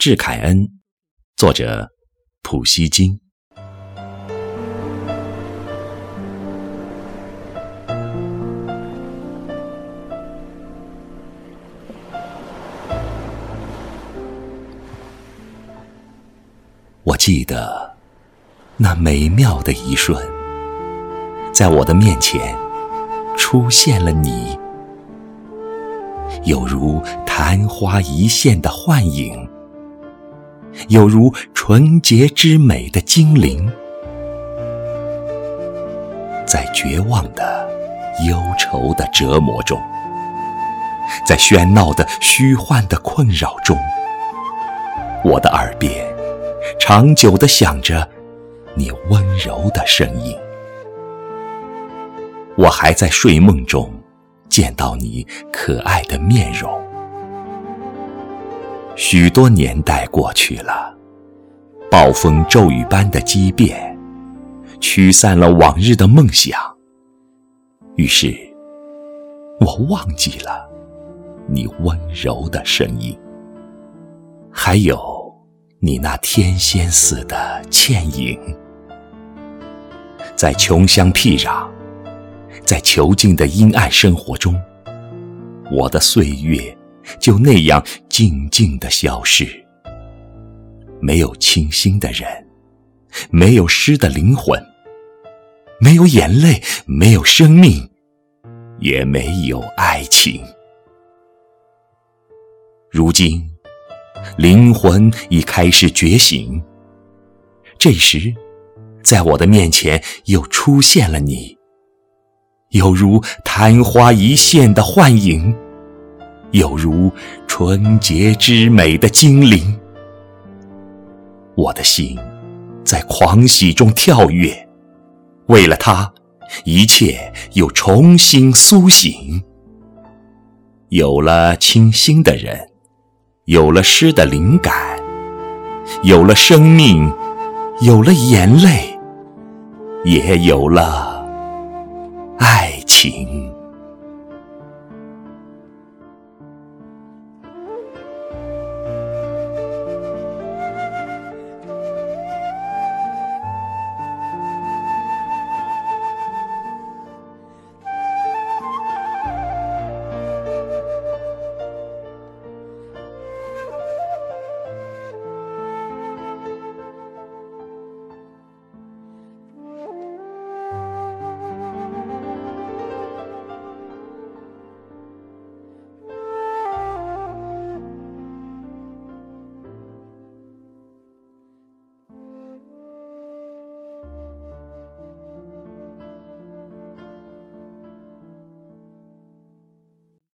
致凯恩，作者普希金。我记得那美妙的一瞬，在我的面前出现了你，有如昙花一现的幻影，有如纯洁之美的精灵，在绝望的忧愁的折磨中，在喧闹的虚幻的困扰中，我的耳边。长久地想着你温柔的声音，我还在睡梦中见到你可爱的面容。许多年代过去了，暴风骤雨般的激变，驱散了往日的梦想。于是，我忘记了你温柔的声音，还有。你那天仙似的倩影，在穷乡僻壤，在囚禁的阴暗生活中，我的岁月就那样静静的消失。没有清新的人，没有诗的灵魂，没有眼泪，没有生命，也没有爱情。如今。灵魂已开始觉醒。这时，在我的面前又出现了你，犹如昙花一现的幻影，有如纯洁之美的精灵。我的心在狂喜中跳跃，为了他，一切又重新苏醒，有了清新的人。有了诗的灵感，有了生命，有了眼泪，也有了爱情。